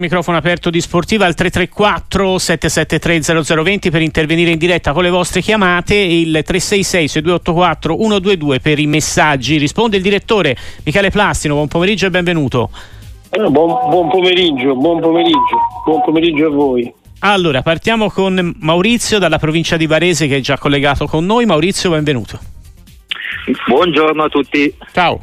Microfono aperto di Sportiva al 334 773 0020 per intervenire in diretta con le vostre chiamate e il 366 6284 122 per i messaggi. Risponde il direttore Michele Plastino, buon pomeriggio e benvenuto. Eh, buon, buon pomeriggio, buon pomeriggio, buon pomeriggio a voi. Allora, partiamo con Maurizio dalla provincia di Varese che è già collegato con noi. Maurizio, benvenuto. Buongiorno a tutti. Ciao.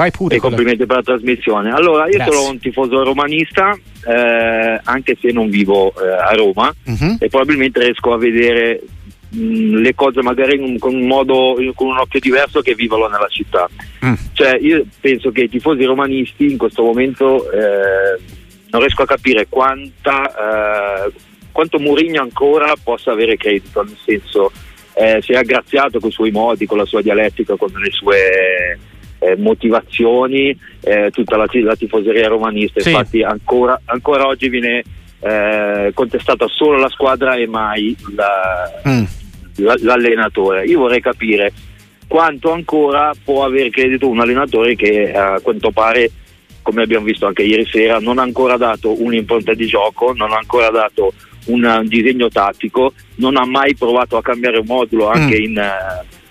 Vai pure. E complimenti per la trasmissione. Allora, io Grazie. sono un tifoso romanista, eh, anche se non vivo eh, a Roma, uh-huh. e probabilmente riesco a vedere mh, le cose magari in, con, un modo, con un occhio diverso che vivono nella città. Mm. Cioè, io penso che i tifosi romanisti in questo momento eh, non riesco a capire quanta, eh, quanto Mourinho ancora possa avere credito, nel senso eh, si è aggraziato con i suoi modi, con la sua dialettica, con le sue eh, motivazioni, eh, tutta la, la, tifoseria romanista, sì. infatti ancora, ancora, oggi viene eh, contestata solo la squadra e mai la, mm. la, l'allenatore. Io vorrei capire quanto ancora può aver credito un allenatore che a quanto pare come abbiamo visto anche ieri sera, non ha ancora dato un'impronta di gioco, non ha ancora dato un disegno tattico, non ha mai provato a cambiare modulo anche mm. in,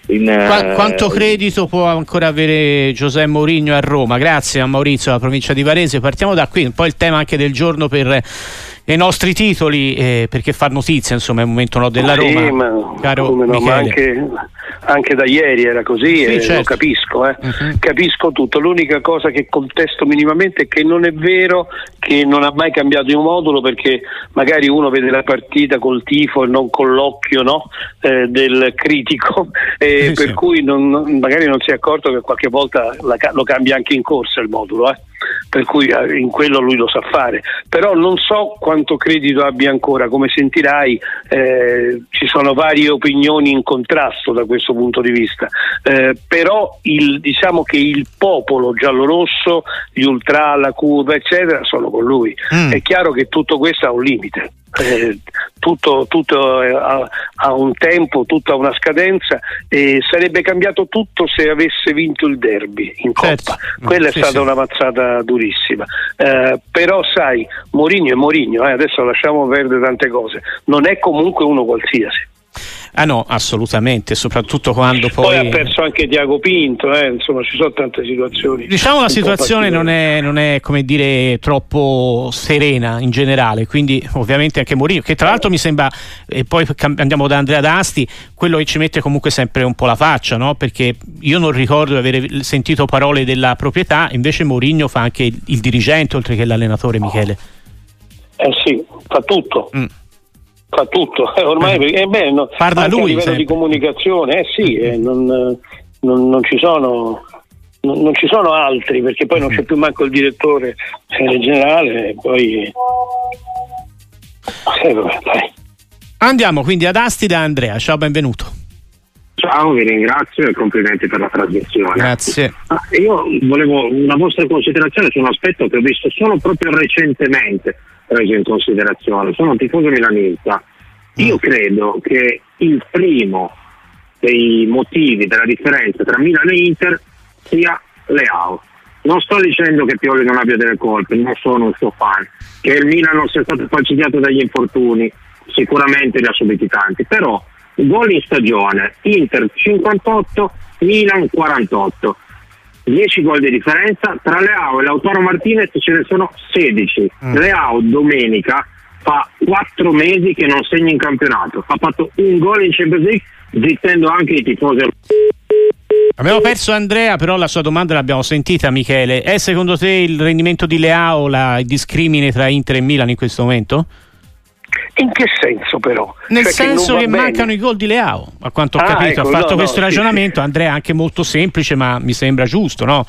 in, Qu- quanto eh, credito può ancora avere Giuseppe Mourinho a Roma? Grazie a Maurizio, alla provincia di Varese. Partiamo da qui, poi il tema anche del giorno per i nostri titoli, eh, perché fa notizia, insomma, è un momento no, della Roma. Sì, ma, caro no, ma anche, anche, da ieri era così sì, e certo. lo capisco, eh. uh-huh. capisco tutto. L'unica cosa che contesto minimamente è che non è vero che non ha mai cambiato il modulo perché magari uno vede la partita col tifo e non con l'occhio no? eh, del critico, eh, sì, per cui non, magari non si è accorto che qualche volta la, lo cambia anche in corsa il modulo. Per cui eh, in quello lui lo sa fare, però non so quanto credito abbia ancora, come sentirai eh, ci sono varie opinioni in contrasto da questo punto di vista, eh, però il, diciamo che il popolo giallorosso, gli ultra, la curva eccetera sono con lui, mm. è chiaro che tutto questo ha un limite. Eh, tutto, tutto ha, ha, un tempo, tutto ha una scadenza e sarebbe cambiato tutto se avesse vinto il derby in certo. Coppa. Quella sì, è stata sì. una mazzata durissima. Eh, però sai, Mourinho è Mourinho, eh, adesso lasciamo perdere tante cose, non è comunque uno qualsiasi. Ah no, assolutamente, soprattutto quando poi... Poi ha perso anche Tiago Pinto, eh? insomma ci sono tante situazioni. Diciamo la situazione non è, non è, come dire, troppo serena in generale, quindi ovviamente anche Mourinho, che tra l'altro mi sembra, e poi andiamo da Andrea D'Asti, quello che ci mette comunque sempre un po' la faccia, no? perché io non ricordo di aver sentito parole della proprietà, invece Mourinho fa anche il, il dirigente oltre che l'allenatore Michele. Eh sì, fa tutto. Mm fa tutto, eh, ormai eh, beh, no, parla lui a livello sempre. di comunicazione, eh sì, eh, non, non, non, ci sono, non, ci sono altri perché poi non c'è più manco il direttore eh, generale, poi eh, vabbè, Andiamo quindi ad Asti da Andrea, ciao benvenuto. Ciao, vi ringrazio e complimenti per la trasmissione. Grazie. Ah, io volevo una vostra considerazione su un aspetto che ho visto solo proprio recentemente preso in considerazione. Sono un tifoso milanista. Io mm. credo che il primo dei motivi della differenza tra Milan e Inter sia Leao. Non sto dicendo che Pioli non abbia delle colpe, non sono un suo fan, che il Milan non sia stato falcidiato dagli infortuni, sicuramente ne ha subiti tanti, però gol in stagione, Inter 58, Milan 48. 10 gol di differenza, tra Leao e Lautaro Martinez ce ne sono 16. Mm. Leao domenica fa 4 mesi che non segna in campionato, ha fatto un gol in Champions League zittendo anche i tifosi. Abbiamo perso Andrea, però la sua domanda l'abbiamo sentita Michele. È secondo te il rendimento di Leao la, il discrimine tra Inter e Milan in questo momento? In che senso però? Nel cioè senso che, che mancano i gol di Leao, a quanto ho ah, capito. Ecco, ha fatto no, questo no, ragionamento, sì, Andrea, anche molto semplice, ma mi sembra giusto, no?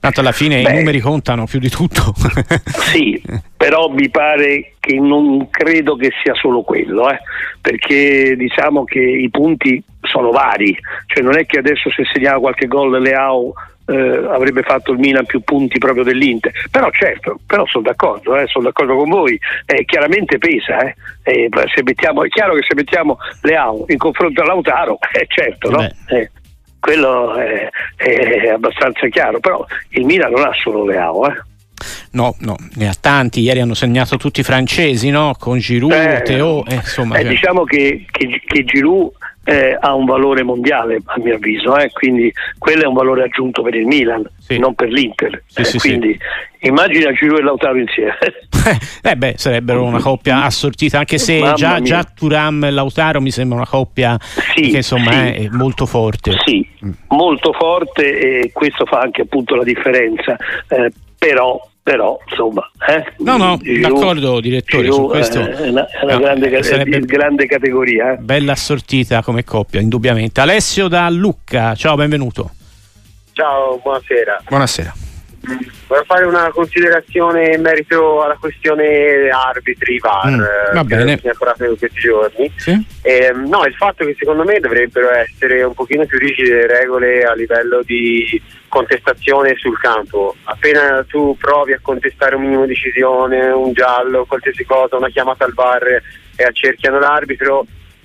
Tanto alla fine Beh, i numeri contano più di tutto. sì, però mi pare che non credo che sia solo quello, eh? perché diciamo che i punti sono vari, cioè non è che adesso se segnava qualche gol Leao eh, avrebbe fatto il Milan più punti proprio dell'Inter. Però certo, però sono d'accordo, eh, sono d'accordo con voi, eh, chiaramente pesa, eh. Eh, mettiamo, è chiaro che se mettiamo Leao in confronto a Lautaro, eh, certo, no? quello è, è, abbastanza chiaro, però il Milan non ha solo Leao. No, no, ne ha tanti. Ieri hanno segnato tutti i francesi, no? Con Giroud, eh, Teo, eh, insomma. Eh, diciamo che, che, che Giroud eh, ha un valore mondiale a mio avviso, eh? quindi quello è un valore aggiunto per il Milan, sì. non per l'Inter. Sì, eh, sì, quindi immagina Giroud e Lautaro insieme. eh beh, sarebbero una coppia assortita, anche se già, già, Turam e Lautaro mi sembra una coppia che insomma è molto forte. Sì, molto forte e questo fa anche appunto la differenza. Eh, però però insomma eh? no no Giroud, d'accordo direttore Giroud, su questo. è una, è una no, grande, sarebbe grande, categoria eh? bella assortita come coppia indubbiamente. Alessio da Lucca ciao benvenuto. Ciao buonasera. Buonasera Vorrei fare una considerazione in merito alla questione arbitri VAR mm, va bene. che è in questi giorni. Sì? Eh, no, il fatto che secondo me dovrebbero essere un pochino più rigide le regole a livello di contestazione sul campo. Appena tu provi a contestare un minimo decisione, un giallo, qualsiasi cosa, una chiamata al VAR e accerchiano l'arbitro,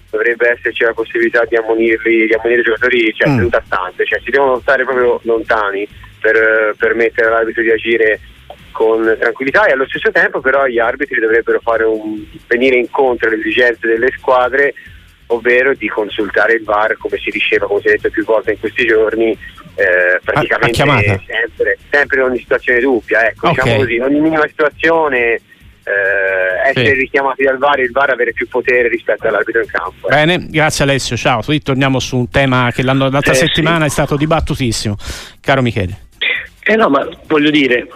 dovrebbe esserci la possibilità di ammonirli, di ammonire i giocatori cioè, mm. seduta stante, cioè si devono stare proprio lontani per permettere all'arbitro di agire con tranquillità e allo stesso tempo però gli arbitri dovrebbero un, venire incontro alle esigenze delle squadre ovvero di consultare il VAR come si diceva, come si è detto più volte in questi giorni eh, praticamente sempre, sempre, in ogni situazione dubbia ecco, okay. diciamo così, ogni minima situazione eh, essere sì. richiamati dal VAR e il VAR avere più potere rispetto all'arbitro in campo. Eh. Bene, grazie Alessio, ciao. Qui torniamo su un tema che l'altra eh, settimana sì. è stato dibattutissimo. Caro Michele. Eh no, ma voglio dire,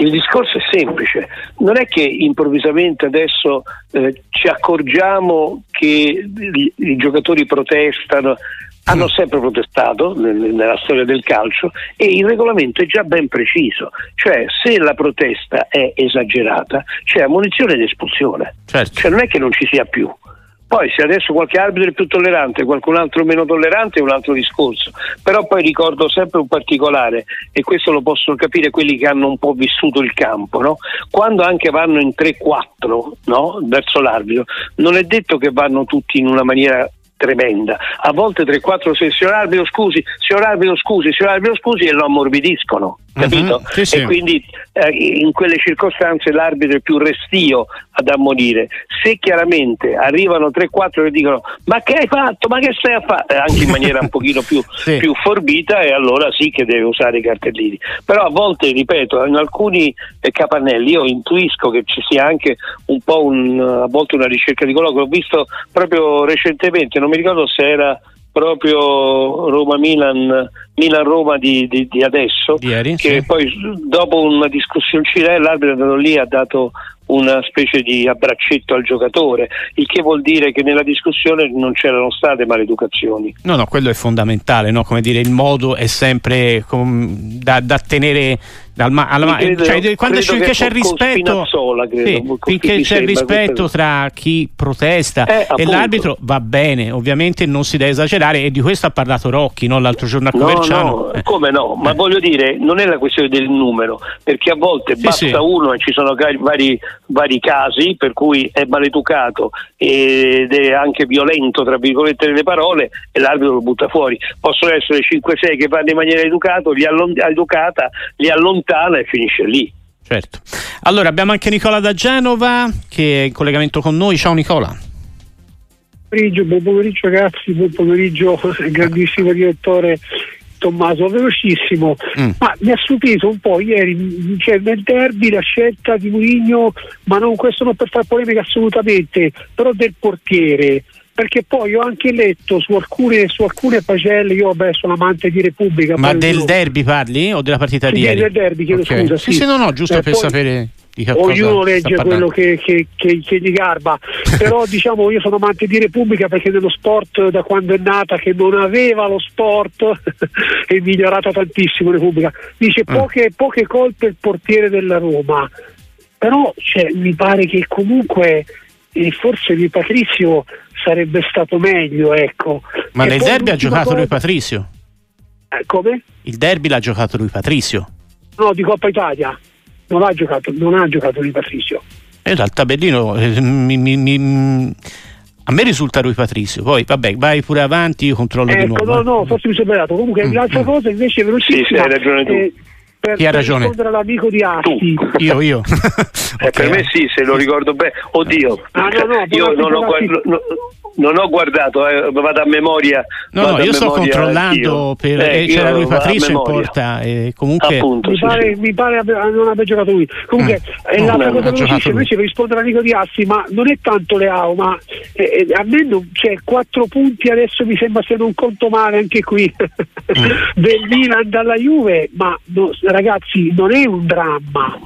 il discorso è semplice, non è che improvvisamente adesso eh, ci accorgiamo che i, i giocatori protestano, hanno sempre protestato nella storia del calcio e il regolamento è già ben preciso, cioè se la protesta è esagerata c'è ammonizione ed espulsione, certo. cioè non è che non ci sia più. Poi se adesso qualche arbitro è più tollerante, qualcun altro meno tollerante è un altro discorso. Però poi ricordo sempre un particolare, e questo lo possono capire quelli che hanno un po' vissuto il campo, no? quando anche vanno in 3-4 no? verso l'arbitro, non è detto che vanno tutti in una maniera tremenda. A volte 3-4 se signor arbitro scusi, signor arbitro scusi, signor arbitro scusi e lo ammorbidiscono capito? Uh-huh, sì, sì. E quindi eh, in quelle circostanze l'arbitro è più restio ad ammonire. Se chiaramente arrivano 3-4 che dicono ma che hai fatto, ma che stai a fare, eh, anche in maniera un pochino più, sì. più, forbita e allora sì che deve usare i cartellini. Però a volte, ripeto, in alcuni eh, capannelli io intuisco che ci sia anche un po' un, a volte una ricerca di colloquio, l'ho visto proprio recentemente, non mi ricordo se era proprio Roma-Milan, Milan-Roma di, di, di adesso, ieri, che sì. poi dopo una discussione l'arbitro è andato lì ha dato una specie di abbraccetto al giocatore, il che vuol dire che nella discussione non c'erano state maleducazioni. No, no, quello è fondamentale, no? come dire, il modo è sempre com- da, da tenere dal ma- alla, credo, cioè, quando c- finché c'è il rispetto, credo, sì, finché c'è il rispetto tra chi protesta eh, e l'arbitro va bene, ovviamente non si deve esagerare e di questo ha parlato Rocchi no? l'altro giorno a Coverciano. No, no, eh. come no, ma eh. voglio dire, non è la questione del numero, perché a volte sì, basta sì. uno e ci sono vari, vari casi per cui è maleducato ed è anche violento, tra virgolette, nelle parole e l'arbitro lo butta fuori. Possono essere 5-6 che fanno in maniera educato, li allon- educata, li allontana lontana e finisce lì. Certo. Allora abbiamo anche Nicola da Genova che è in collegamento con noi. Ciao Nicola. Buon pomeriggio, buon pomeriggio ragazzi, buon pomeriggio grandissimo direttore Tommaso, velocissimo, mm. ma mi ha stupito un po' ieri cioè, nel derby la scelta di Mourinho, ma non questo non per fare polemica assolutamente, però del portiere perché poi ho anche letto su alcune, su alcune pagelle, io vabbè sono amante di Repubblica. Ma del io... derby parli o della partita sì, di ieri? del derby, chiedo okay. scusa. Sì, sì, no, no, giusto eh, per poi, sapere di che Ognuno legge quello che, che, che, che, gli garba, però diciamo io sono amante di Repubblica perché nello sport da quando è nata che non aveva lo sport è migliorata tantissimo Repubblica. Dice mm. poche, poche colpe il portiere della Roma, però cioè, mi pare che comunque forse di Patrizio sarebbe stato meglio, ecco. Ma e nel derby ha giocato cosa... lui Patrizio? Eh, come? Il derby l'ha giocato lui Patrizio? No, di Coppa Italia. Non ha giocato, non ha giocato lui Patrizio. E dal tabellino eh, mi, mi, mi, a me risulta lui Patrizio. Poi vabbè, vai pure avanti, io controllo ecco, di nuovo. No, no, forse mi sono sbagliato. Comunque mm, l'altra mm. cosa invece velocissima. Sì, sì, hai ragione tu. Eh, per, Chi ha ragione? rispondere all'amico di Asti. Io, io. eh, per me sì, se lo ricordo bene. Oddio, ah, no, no, io non ho, guardato, non ho guardato, eh, vado a memoria. No, no, io sto controllando per, eh, c'era lui Patrizio in porta e comunque Appunto, mi, sì, pare, sì. mi pare non abbia giocato lui. Comunque mm. è l'altra cosa velocissima invece per rispondere all'amico di Assi, ma non è tanto Leao, ma eh, a me non, cioè, quattro punti adesso mi sembra se non conto male anche qui mm. del Milan dalla Juve, ma no, ragazzi non è un dramma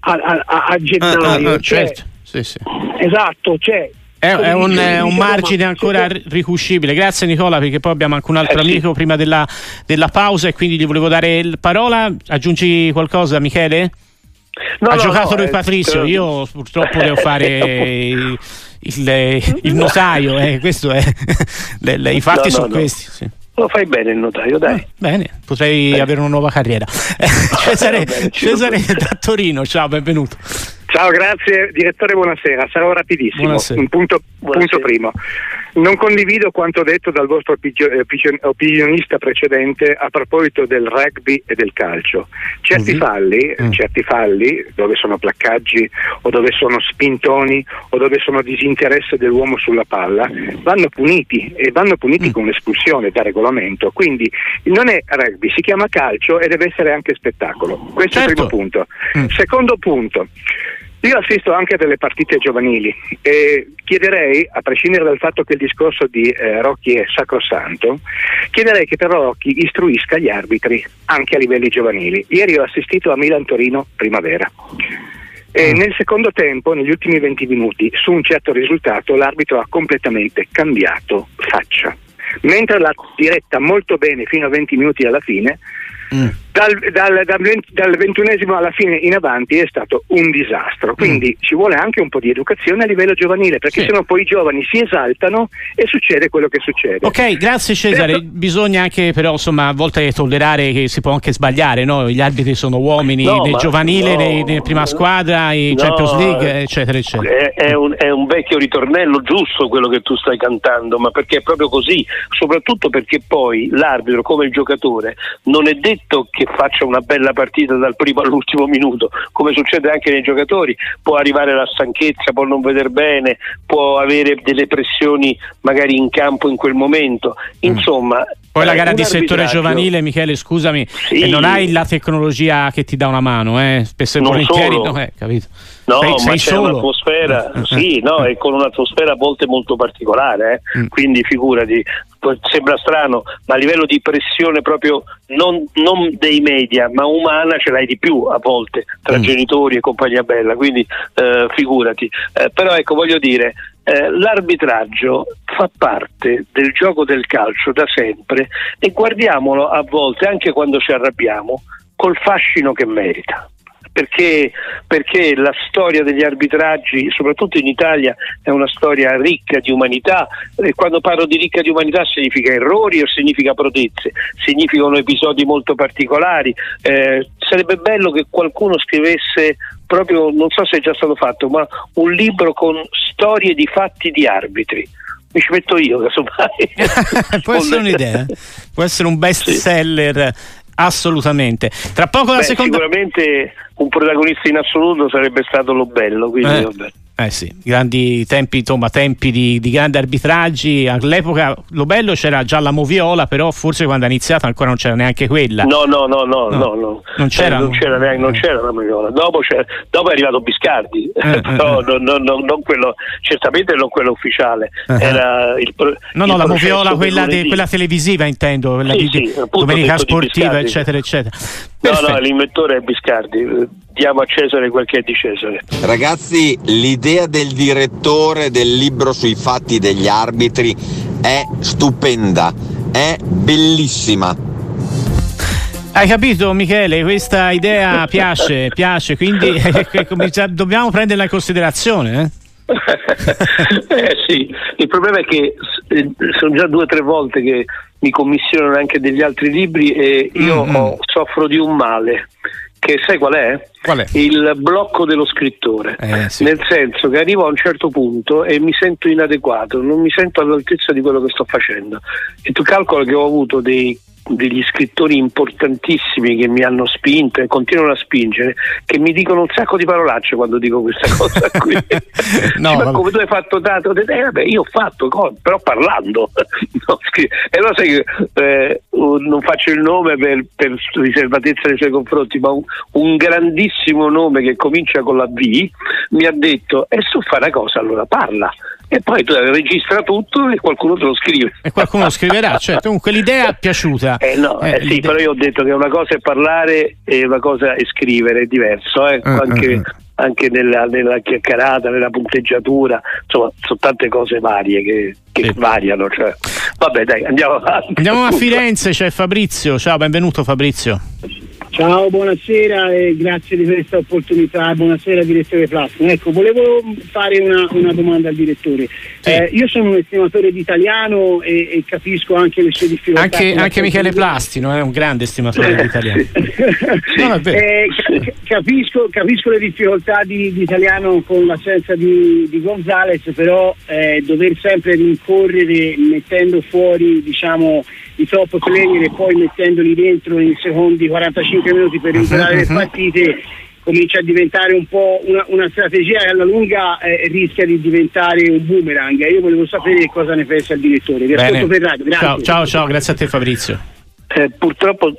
a, a, a gennaio. Ah, ah, ah, cioè, certo. sì, sì. Esatto, cioè è, è, un, è, un, margine ancora ricuscibile. Grazie Nicola, perché poi abbiamo anche un altro eh, amico sì. prima della, della, pausa e quindi gli volevo dare la parola. Aggiungi qualcosa, Michele? No, ha no, giocato no, lui eh, Patrizio, io purtroppo devo fare il, il, il notaio, eh, questo è, le, le, i fatti sono questi. Sì. Lo fai bene il notaio, dai. Ah, bene, potrei bene. avere una nuova carriera. Cesare, Cesare da Torino, ciao, benvenuto. Ciao, grazie direttore, buonasera. Sarò rapidissimo. Buonasera. Un punto, punto primo. Non condivido quanto detto dal vostro opinionista precedente a proposito del rugby e del calcio. Certi, uh-huh. falli, uh-huh. certi falli, dove sono placcaggi o dove sono spintoni o dove sono disinteresse dell'uomo sulla palla, vanno puniti e vanno puniti uh-huh. con l'espulsione da regolamento. Quindi non è rugby, si chiama calcio e deve essere anche spettacolo. Questo certo. è il primo punto. Secondo punto. Io assisto anche a delle partite giovanili e chiederei, a prescindere dal fatto che il discorso di eh, Rocchi è sacrosanto, chiederei che però Rocchi istruisca gli arbitri anche a livelli giovanili. Ieri ho assistito a Milan-Torino primavera. E mm. nel secondo tempo, negli ultimi 20 minuti, su un certo risultato, l'arbitro ha completamente cambiato faccia. Mentre l'ha diretta molto bene fino a 20 minuti alla fine, Mm. Dal, dal, dal, dal, ventunesimo alla fine in avanti è stato un disastro, quindi mm. ci vuole anche un po' di educazione a livello giovanile perché sì. sennò poi i giovani si esaltano e succede quello che succede. Ok, grazie Cesare, Però... bisogna anche però insomma a volte tollerare che si può anche sbagliare, no? gli arbitri sono uomini no, nel giovanile, no, nella prima squadra, in no, Champions League eccetera eccetera. È, è, un, è un vecchio ritornello giusto quello che tu stai cantando, ma perché è proprio così, soprattutto perché poi l'arbitro come il giocatore non è detto che faccia una bella partita dal primo all'ultimo minuto, come succede anche nei giocatori, può arrivare la stanchezza, può non vedere bene, può avere delle pressioni magari in campo in quel momento. Mm. Poi la gara di settore giovanile, Michele, scusami, sì. non hai la tecnologia che ti dà una mano, eh? spesso e volentieri, no, eh, capito? No, sei, ma sei c'è solo. un'atmosfera, eh, eh, sì, no, e con un'atmosfera a volte molto particolare, eh? mm. quindi figurati, sembra strano, ma a livello di pressione proprio non, non, dei media, ma umana ce l'hai di più a volte tra mm. genitori e compagnia bella, quindi eh, figurati. Eh, però ecco, voglio dire, eh, l'arbitraggio fa parte del gioco del calcio da sempre e guardiamolo a volte, anche quando ci arrabbiamo, col fascino che merita. Perché, perché, la storia degli arbitraggi, soprattutto in Italia, è una storia ricca di umanità. E quando parlo di ricca di umanità significa errori o significa protezze, significano episodi molto particolari. Eh, sarebbe bello che qualcuno scrivesse proprio, non so se è già stato fatto, ma un libro con storie di fatti di arbitri. Mi ci metto io casomai. Può essere un'idea può essere un best seller assolutamente. Tra poco la Beh, seconda sicuramente un protagonista in assoluto sarebbe stato lo bello quindi eh. Eh sì, grandi tempi, insomma, tempi di, di, grandi arbitraggi. All'epoca lo bello c'era già la Moviola, però forse quando ha iniziato ancora non c'era neanche quella. No, no, no, no, no, no. no. Non, c'era, eh, non, c'era neanche, non c'era la Moviola. Dopo, dopo, è arrivato Biscardi, eh, eh però eh. non, non, non, quello, certamente non quello ufficiale. Eh, Era il, no, no, la Moviola, quella, de, quella, televisiva intendo, quella sì, di, sì, domenica sportiva, eccetera, eccetera. Perfetto. No, no, l'inventore è Biscardi diamo a Cesare quel che è di Cesare. Ragazzi, l'idea del direttore del libro sui fatti degli arbitri è stupenda, è bellissima. Hai capito Michele? Questa idea piace, piace, quindi eh, dobbiamo prenderla in considerazione. Eh? eh sì, il problema è che eh, sono già due o tre volte che mi commissionano anche degli altri libri e io mm-hmm. ho, soffro di un male che sai qual è? Qual è? Il blocco dello scrittore, eh, sì. nel senso che arrivo a un certo punto e mi sento inadeguato, non mi sento all'altezza di quello che sto facendo. E tu calcoli che ho avuto dei degli scrittori importantissimi che mi hanno spinto e continuano a spingere, che mi dicono un sacco di parolacce quando dico questa cosa qui. no, ma come tu hai fatto tanto, eh, vabbè, io ho fatto, però parlando. no, e allora sai che eh, non faccio il nome per, per, riservatezza nei suoi confronti, ma un, un, grandissimo nome che comincia con la V mi ha detto, e su fa una cosa, allora parla e poi tu registra tutto e qualcuno te lo scrive. E qualcuno lo scriverà, certo. Comunque l'idea è piaciuta. Eh no, eh, eh sì, però io ho detto che una cosa è parlare e una cosa è scrivere, è diverso, eh? uh, anche, uh, anche nella, nella, chiacchierata, nella punteggiatura, insomma, sono tante cose varie che, che sì. variano. Cioè. Vabbè, dai, andiamo avanti. Andiamo a Firenze, c'è Fabrizio. Ciao, benvenuto Fabrizio. Ciao, buonasera e grazie di questa opportunità. Buonasera direttore Plasma. Ecco, volevo fare una, una domanda al direttore. Sì. Eh, io sono un estimatore di italiano e, e, capisco anche le sue difficoltà. Anche, anche Michele Plastino è un grande estimatore di italiano. no, eh, capisco, capisco, le difficoltà di, di italiano con l'assenza di, di Gonzales, però eh, dover sempre rincorrere mettendo fuori diciamo, i top player e poi mettendoli dentro nei secondi 45 minuti per recuperare uh-huh, le partite comincia a diventare un po' una, una strategia che alla lunga eh, rischia di diventare un boomerang. Io volevo sapere cosa ne pensa il direttore. Vi ascolto per radio. Grazie. Ciao, ciao, ciao, grazie a te Fabrizio. Eh, purtroppo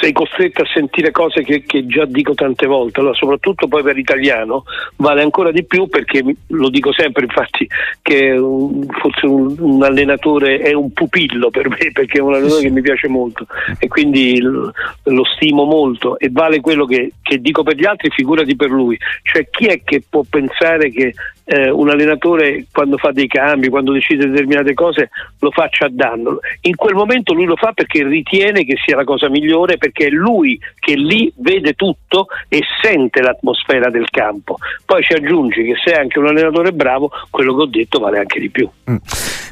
sei costretto a sentire cose che, che, già dico tante volte, allora, soprattutto poi per italiano vale ancora di più perché lo dico sempre infatti che un, forse un, un, allenatore è un pupillo per me perché è un allenatore che mi piace molto e quindi lo, lo stimo molto e vale quello che, che dico per gli altri, figurati per lui, cioè chi è che può pensare che eh, un allenatore quando fa dei cambi, quando decide determinate cose, lo faccia a danno. In quel momento lui lo fa perché ritiene che sia la cosa migliore, perché è lui che lì vede tutto e sente l'atmosfera del campo. Poi ci aggiungi che se è anche un allenatore bravo, quello che ho detto vale anche di più. Mm.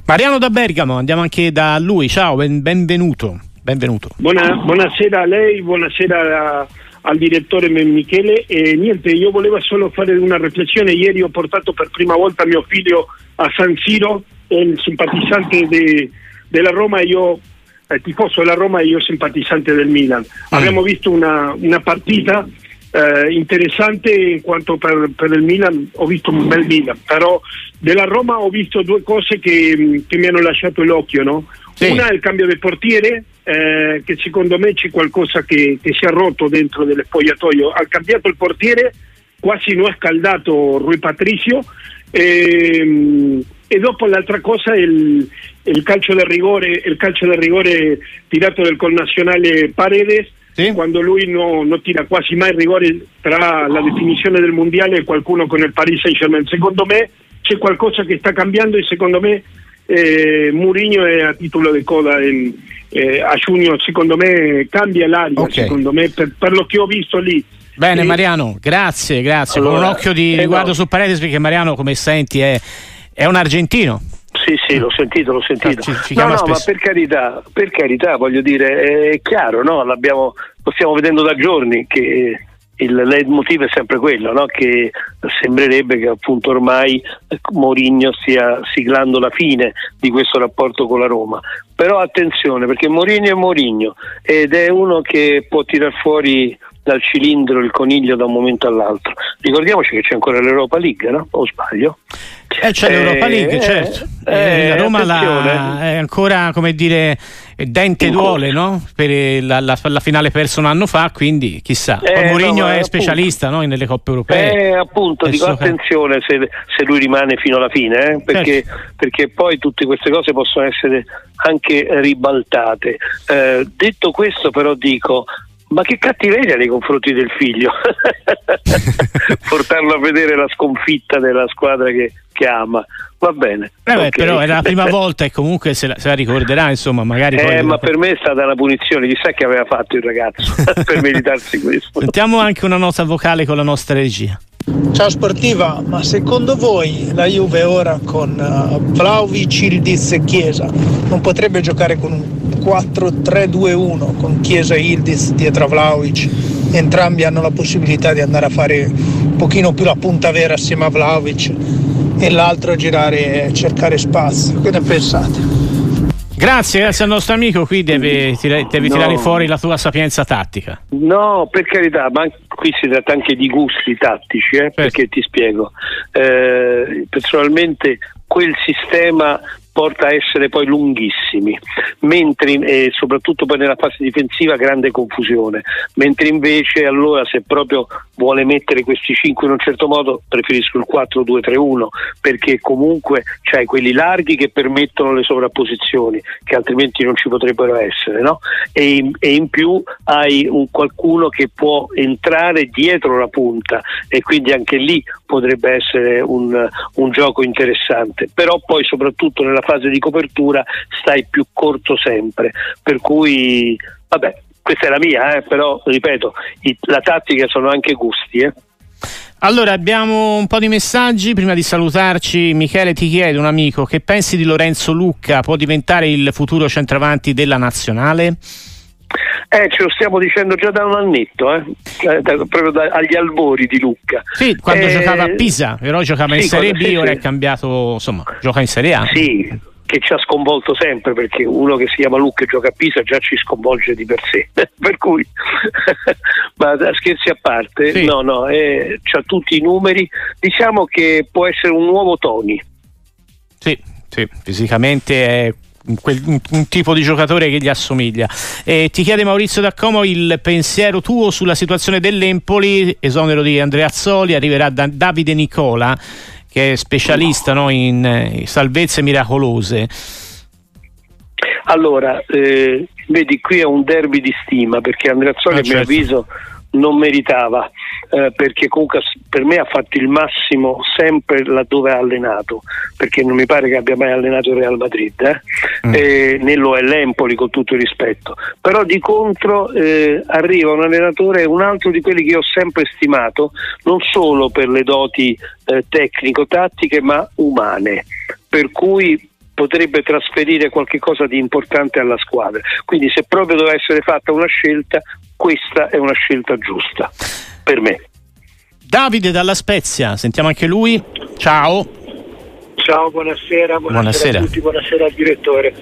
Mariano da Bergamo, andiamo anche da lui. Ciao, ben, benvenuto. benvenuto. Buona, buonasera a lei, buonasera a al direttore Michele e niente, io volevo solo fare una riflessione, ieri ho portato per prima volta mio figlio a San Siro, è il simpatizzante de, della Roma e io eh, tifoso della Roma e io simpatizzante del Milan. Mm. Abbiamo visto una, una partita eh, interessante in quanto per, per, il Milan ho visto un bel Milan, però della Roma ho visto due cose che, che mi hanno lasciato l'occhio, no? Sì. Una è il cambio del portiere, eh, che secondo me c'è qualcosa che, che si è rotto dentro dello spogliatoio. Ha cambiato il portiere, quasi non ha scaldato Rui Patricio. E, e dopo l'altra cosa il, il, calcio del rigore, il calcio del rigore tirato del connazionale Paredes, sì. quando lui non no tira quasi mai rigore tra la definizione del mondiale e qualcuno con il Paris Saint Germain. Secondo me c'è qualcosa che sta cambiando e secondo me eh, Mourinho è a titolo di coda in, eh, a giugno secondo me cambia l'aria okay. secondo me per, per, lo che ho visto lì bene e... Mariano grazie grazie allora, con un occhio di riguardo no. su Paredes perché Mariano come senti è, è un argentino sì, sì, l'ho sentito, l'ho sentito. Ci, ci no, no, spesso. ma per carità, per carità, voglio dire, è chiaro, no? Stiamo vedendo da giorni che il leitmotiv è sempre quello, no? che sembrerebbe che appunto ormai Mourinho stia siglando la fine di questo rapporto con la Roma. Però attenzione perché Mourinho è Mourinho ed è uno che può tirar fuori dal cilindro il coniglio da un momento all'altro. Ricordiamoci che c'è ancora l'Europa League, no? O sbaglio? Eh, c'è eh, l'Europa League, certo. Eh, la Roma la, è ancora, come dire, dente duole, no? Per la, la, la, finale persa un anno fa, quindi chissà. Eh, Mourinho no, è specialista no? nelle coppe europee. Eh, appunto, dico attenzione se, se, lui rimane fino alla fine, eh? perché, certo. perché, poi tutte queste cose possono essere anche ribaltate. Eh, detto questo, però, dico ma che cattiveria nei confronti del figlio? Portarlo a vedere la sconfitta della squadra che, che ama. Va bene. Eh beh, okay. però è la prima volta e comunque se la, se la ricorderà insomma magari eh, ma per me è stata una punizione. Chissà che aveva fatto il ragazzo per meritarsi questo. Sentiamo anche una nota vocale con la nostra regia Ciao Sportiva, ma secondo voi la Juve ora con uh, Vlaovic, Ildiz e Chiesa non potrebbe giocare con un 4-3-2-1 con Chiesa e Ildiz dietro a Vlaovic? Entrambi hanno la possibilità di andare a fare un pochino più la punta vera assieme a Vlaovic e l'altro a girare e cercare spazio. Che ne pensate? Grazie, grazie al nostro amico, qui deve, devi no. tirare fuori la tua sapienza tattica. No, per carità, ma qui si tratta anche di gusti tattici, eh, perché ti spiego. Eh, personalmente quel sistema porta a essere poi lunghissimi, mentre eh, soprattutto poi nella fase difensiva grande confusione, mentre invece allora se proprio vuole mettere questi 5 in un certo modo preferisco il 4-2-3-1 perché comunque c'hai quelli larghi che permettono le sovrapposizioni che altrimenti non ci potrebbero essere no? e, in, e, in, più hai un qualcuno che può entrare dietro la punta e quindi anche lì potrebbe essere un, un gioco interessante però poi soprattutto nella fase di copertura stai più corto sempre, per cui vabbè, questa è la mia, eh, però ripeto, i, la tattica sono anche gusti. Eh. Allora abbiamo un po' di messaggi, prima di salutarci Michele ti chiede un amico che pensi di Lorenzo Lucca, può diventare il futuro centravanti della nazionale? Eh, ce lo stiamo dicendo già da un annetto, eh? eh da, proprio da, agli albori di Lucca. Sì, quando eh, giocava a Pisa, però giocava sì, in Serie B, ora sì. è cambiato, insomma, gioca in Serie A. Sì, che ci ha sconvolto sempre perché uno che si chiama Lucca e gioca a Pisa già ci sconvolge di per sé. per cui, ma scherzi a parte, sì. no, no, eh, ha tutti i numeri. Diciamo che può essere un nuovo Tony. Sì, sì, fisicamente è quel, un, un, tipo di giocatore che gli assomiglia. E ti chiede Maurizio D'Accomo il pensiero tuo sulla situazione dell'Empoli, esonero di Andrea Azzoli, arriverà da Davide Nicola che è specialista no, in, in salvezze miracolose. Allora, eh, vedi qui è un derby di stima perché Andrea Azzoli ah, certo. a mio avviso non meritava eh, perché comunque per me ha fatto il massimo sempre laddove ha allenato perché non mi pare che abbia mai allenato il Real Madrid eh? mm. eh, né lo è l'Empoli con tutto il rispetto però di contro eh, arriva un allenatore un altro di quelli che ho sempre stimato non solo per le doti eh, tecnico-tattiche ma umane per cui potrebbe trasferire qualcosa di importante alla squadra. Quindi se proprio doveva essere fatta una scelta, questa è una scelta giusta per me. Davide dalla Spezia, sentiamo anche lui. Ciao. Ciao, buonasera, buonasera, buonasera. a tutti, buonasera al direttore.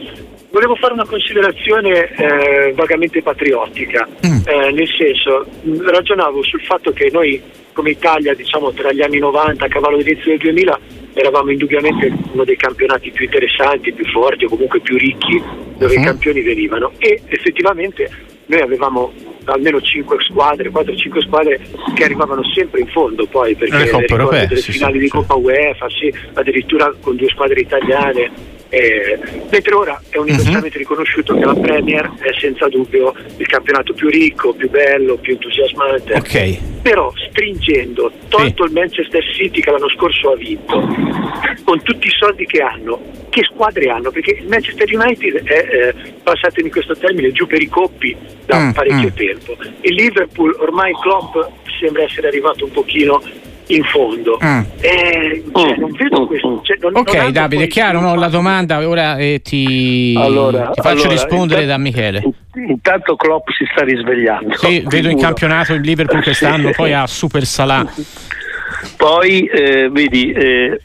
Volevo fare una considerazione eh, vagamente patriottica, mm. eh, nel senso, ragionavo sul fatto che noi come Italia, diciamo tra gli anni 90 a cavallo d'inizio del 2000, eravamo indubbiamente uno dei campionati più interessanti, più forti o comunque più ricchi dove uh-huh. i campioni venivano e effettivamente noi avevamo almeno 5 squadre, 4-5 squadre che arrivavano sempre in fondo poi perché le ricordo delle sì, finali sì, di Coppa UEFA, sì, addirittura con due squadre italiane. Eh, mentre ora è universalmente uh-huh. riconosciuto che la Premier è senza dubbio il campionato più ricco, più bello, più entusiasmante. Okay. Però stringendo, tolto il Manchester City che l'anno scorso ha vinto, con tutti i soldi che hanno, che squadre hanno? Perché il Manchester United è, eh, passatemi questo termine, giù per i coppi da mm, parecchio mm. tempo. Il Liverpool ormai Klopp sembra essere arrivato un pochino in fondo. Mm. Eh, cioè, non vedo mm, questo. Cioè, non, ok, non Davide, è chiaro no? la domanda. Ora eh, ti, allora, ti, faccio allora, rispondere intanto, da Michele. Intanto Klopp si sta risvegliando. Sì, vedo in campionato il Liverpool quest'anno, sì. poi ha Super Salah. Poi eh, vedi, eh,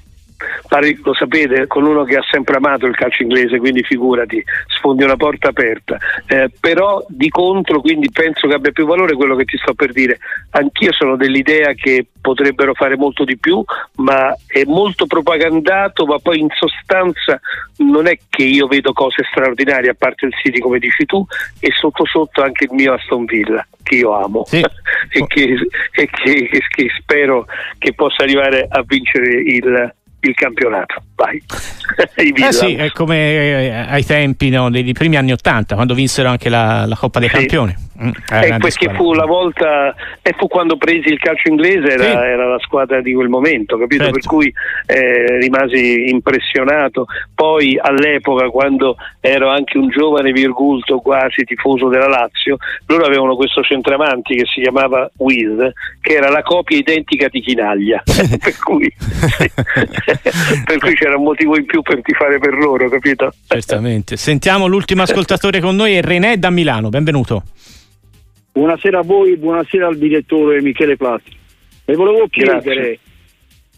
pare, lo sapete, con uno che ha sempre amato il calcio inglese, quindi figurati, sfondi una porta aperta. Eh, però di contro, quindi penso che abbia più valore quello che ti sto per dire. Anch'io sono dell'idea che potrebbero fare molto di più, ma è molto propagandato, ma poi in sostanza non è che io vedo cose straordinarie, a parte il City come dici tu, e sotto sotto anche il mio Aston Villa, che io amo sì. e, che, e che, che spero che possa arrivare a vincere il il campionato. Vai. eh sì, è come eh, ai tempi no, dei primi anni Ottanta, quando vinsero anche la, la Coppa dei sì. Campioni. Mm, eh, perché fu la volta, e fu quando presi il calcio inglese, era, sì. era la squadra di quel momento, capito? Certo. Per cui eh, rimasi impressionato. Poi all'epoca, quando ero anche un giovane virgulto quasi tifoso della Lazio, loro avevano questo centravanti che si chiamava Wiz, che era la copia identica di Chinaglia. per, cui, per cui c'era un motivo in più per tifare per loro, capito? Certamente. Sentiamo l'ultimo ascoltatore con noi, è René da Milano. Benvenuto. Buonasera a voi, buonasera al direttore Michele Platti. E volevo chiedere, Grazie.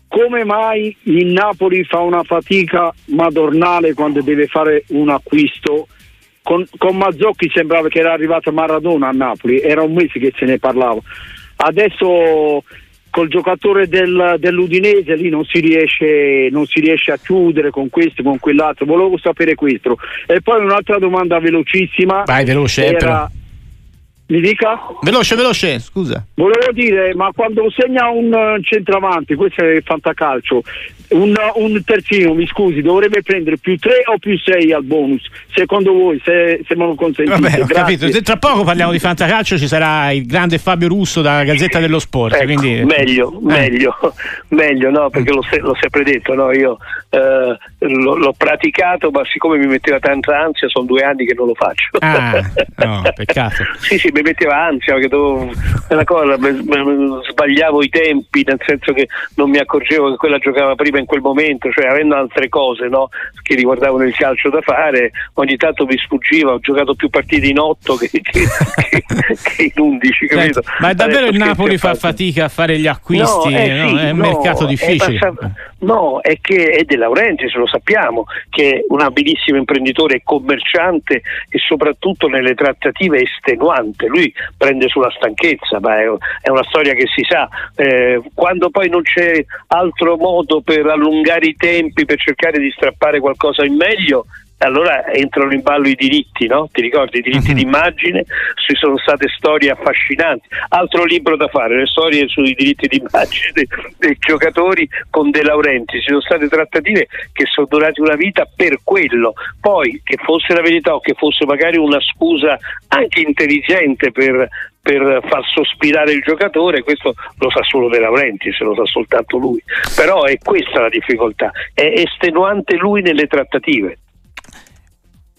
come mai il Napoli fa una fatica madornale quando deve fare un acquisto? Con, con Mazzocchi sembrava che era arrivato Maradona a Napoli, era un mese che se ne parlava. Adesso col giocatore del, dell'Udinese lì non si, riesce, non si riesce a chiudere con questo, con quell'altro. Volevo sapere questo. E poi un'altra domanda velocissima. Vai veloce, era, però mi dica? Veloce, veloce, scusa. Volevo dire, ma quando segna un uh, centravanti, questo è fantacalcio, un, un terzino, mi scusi, dovrebbe prendere più 3 o più 6 al bonus? Secondo voi, se, se me lo consentite? Vabbè, ho Grazie. capito. Tra poco parliamo di fantacalcio, ci sarà il grande Fabio Russo dalla Gazzetta dello Sport. Ecco, quindi... Meglio, eh. meglio, meglio, no, perché l'ho, l'ho sempre detto, no, io eh, l'ho, l'ho, praticato, ma siccome mi metteva tanta ansia, sono due anni che non lo faccio. Ah, no, peccato. sì, sì, mi metteva ansia perché dovevo, una cosa, sbagliavo i tempi, nel senso che non mi accorgevo che quella giocava prima in quel momento, cioè avendo altre cose no, che riguardavano il calcio da fare, ogni tanto mi sfuggiva, ho giocato più partite in 8 che, che, che, che in 11, capito? Senti, ma è davvero il Napoli fa fatica a fare gli acquisti? No, eh, sì, è un mercato difficile. È no, è che è De Laurentiis, lo sappiamo, che è un abilissimo imprenditore commerciante e soprattutto nelle trattative estenuante. Lui prende sulla stanchezza, ma è, una storia che si sa. Eh, quando poi non c'è altro modo per allungare i tempi, per cercare di strappare qualcosa in meglio, allora entrano in ballo i diritti, no? Ti ricordi? I diritti uh-huh. d'immagine, ci sono state storie affascinanti. Altro libro da fare, le storie sui diritti d'immagine dei, dei giocatori con De Laurenti. Ci sono state trattative che sono durate una vita per quello. Poi, che fosse la verità o che fosse magari una scusa anche intelligente per, per far sospirare il giocatore, questo lo sa solo De Laurenti, se lo sa soltanto lui. Però è questa la difficoltà, è estenuante lui nelle trattative.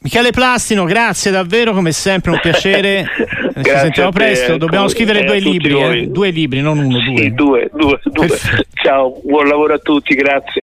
Michele Plastino, grazie davvero, come sempre un piacere. Ci sentiamo presto. Dobbiamo scrivere due libri, eh? due libri, non uno, due. Sì, due, due, due. Ciao, buon lavoro a tutti, grazie.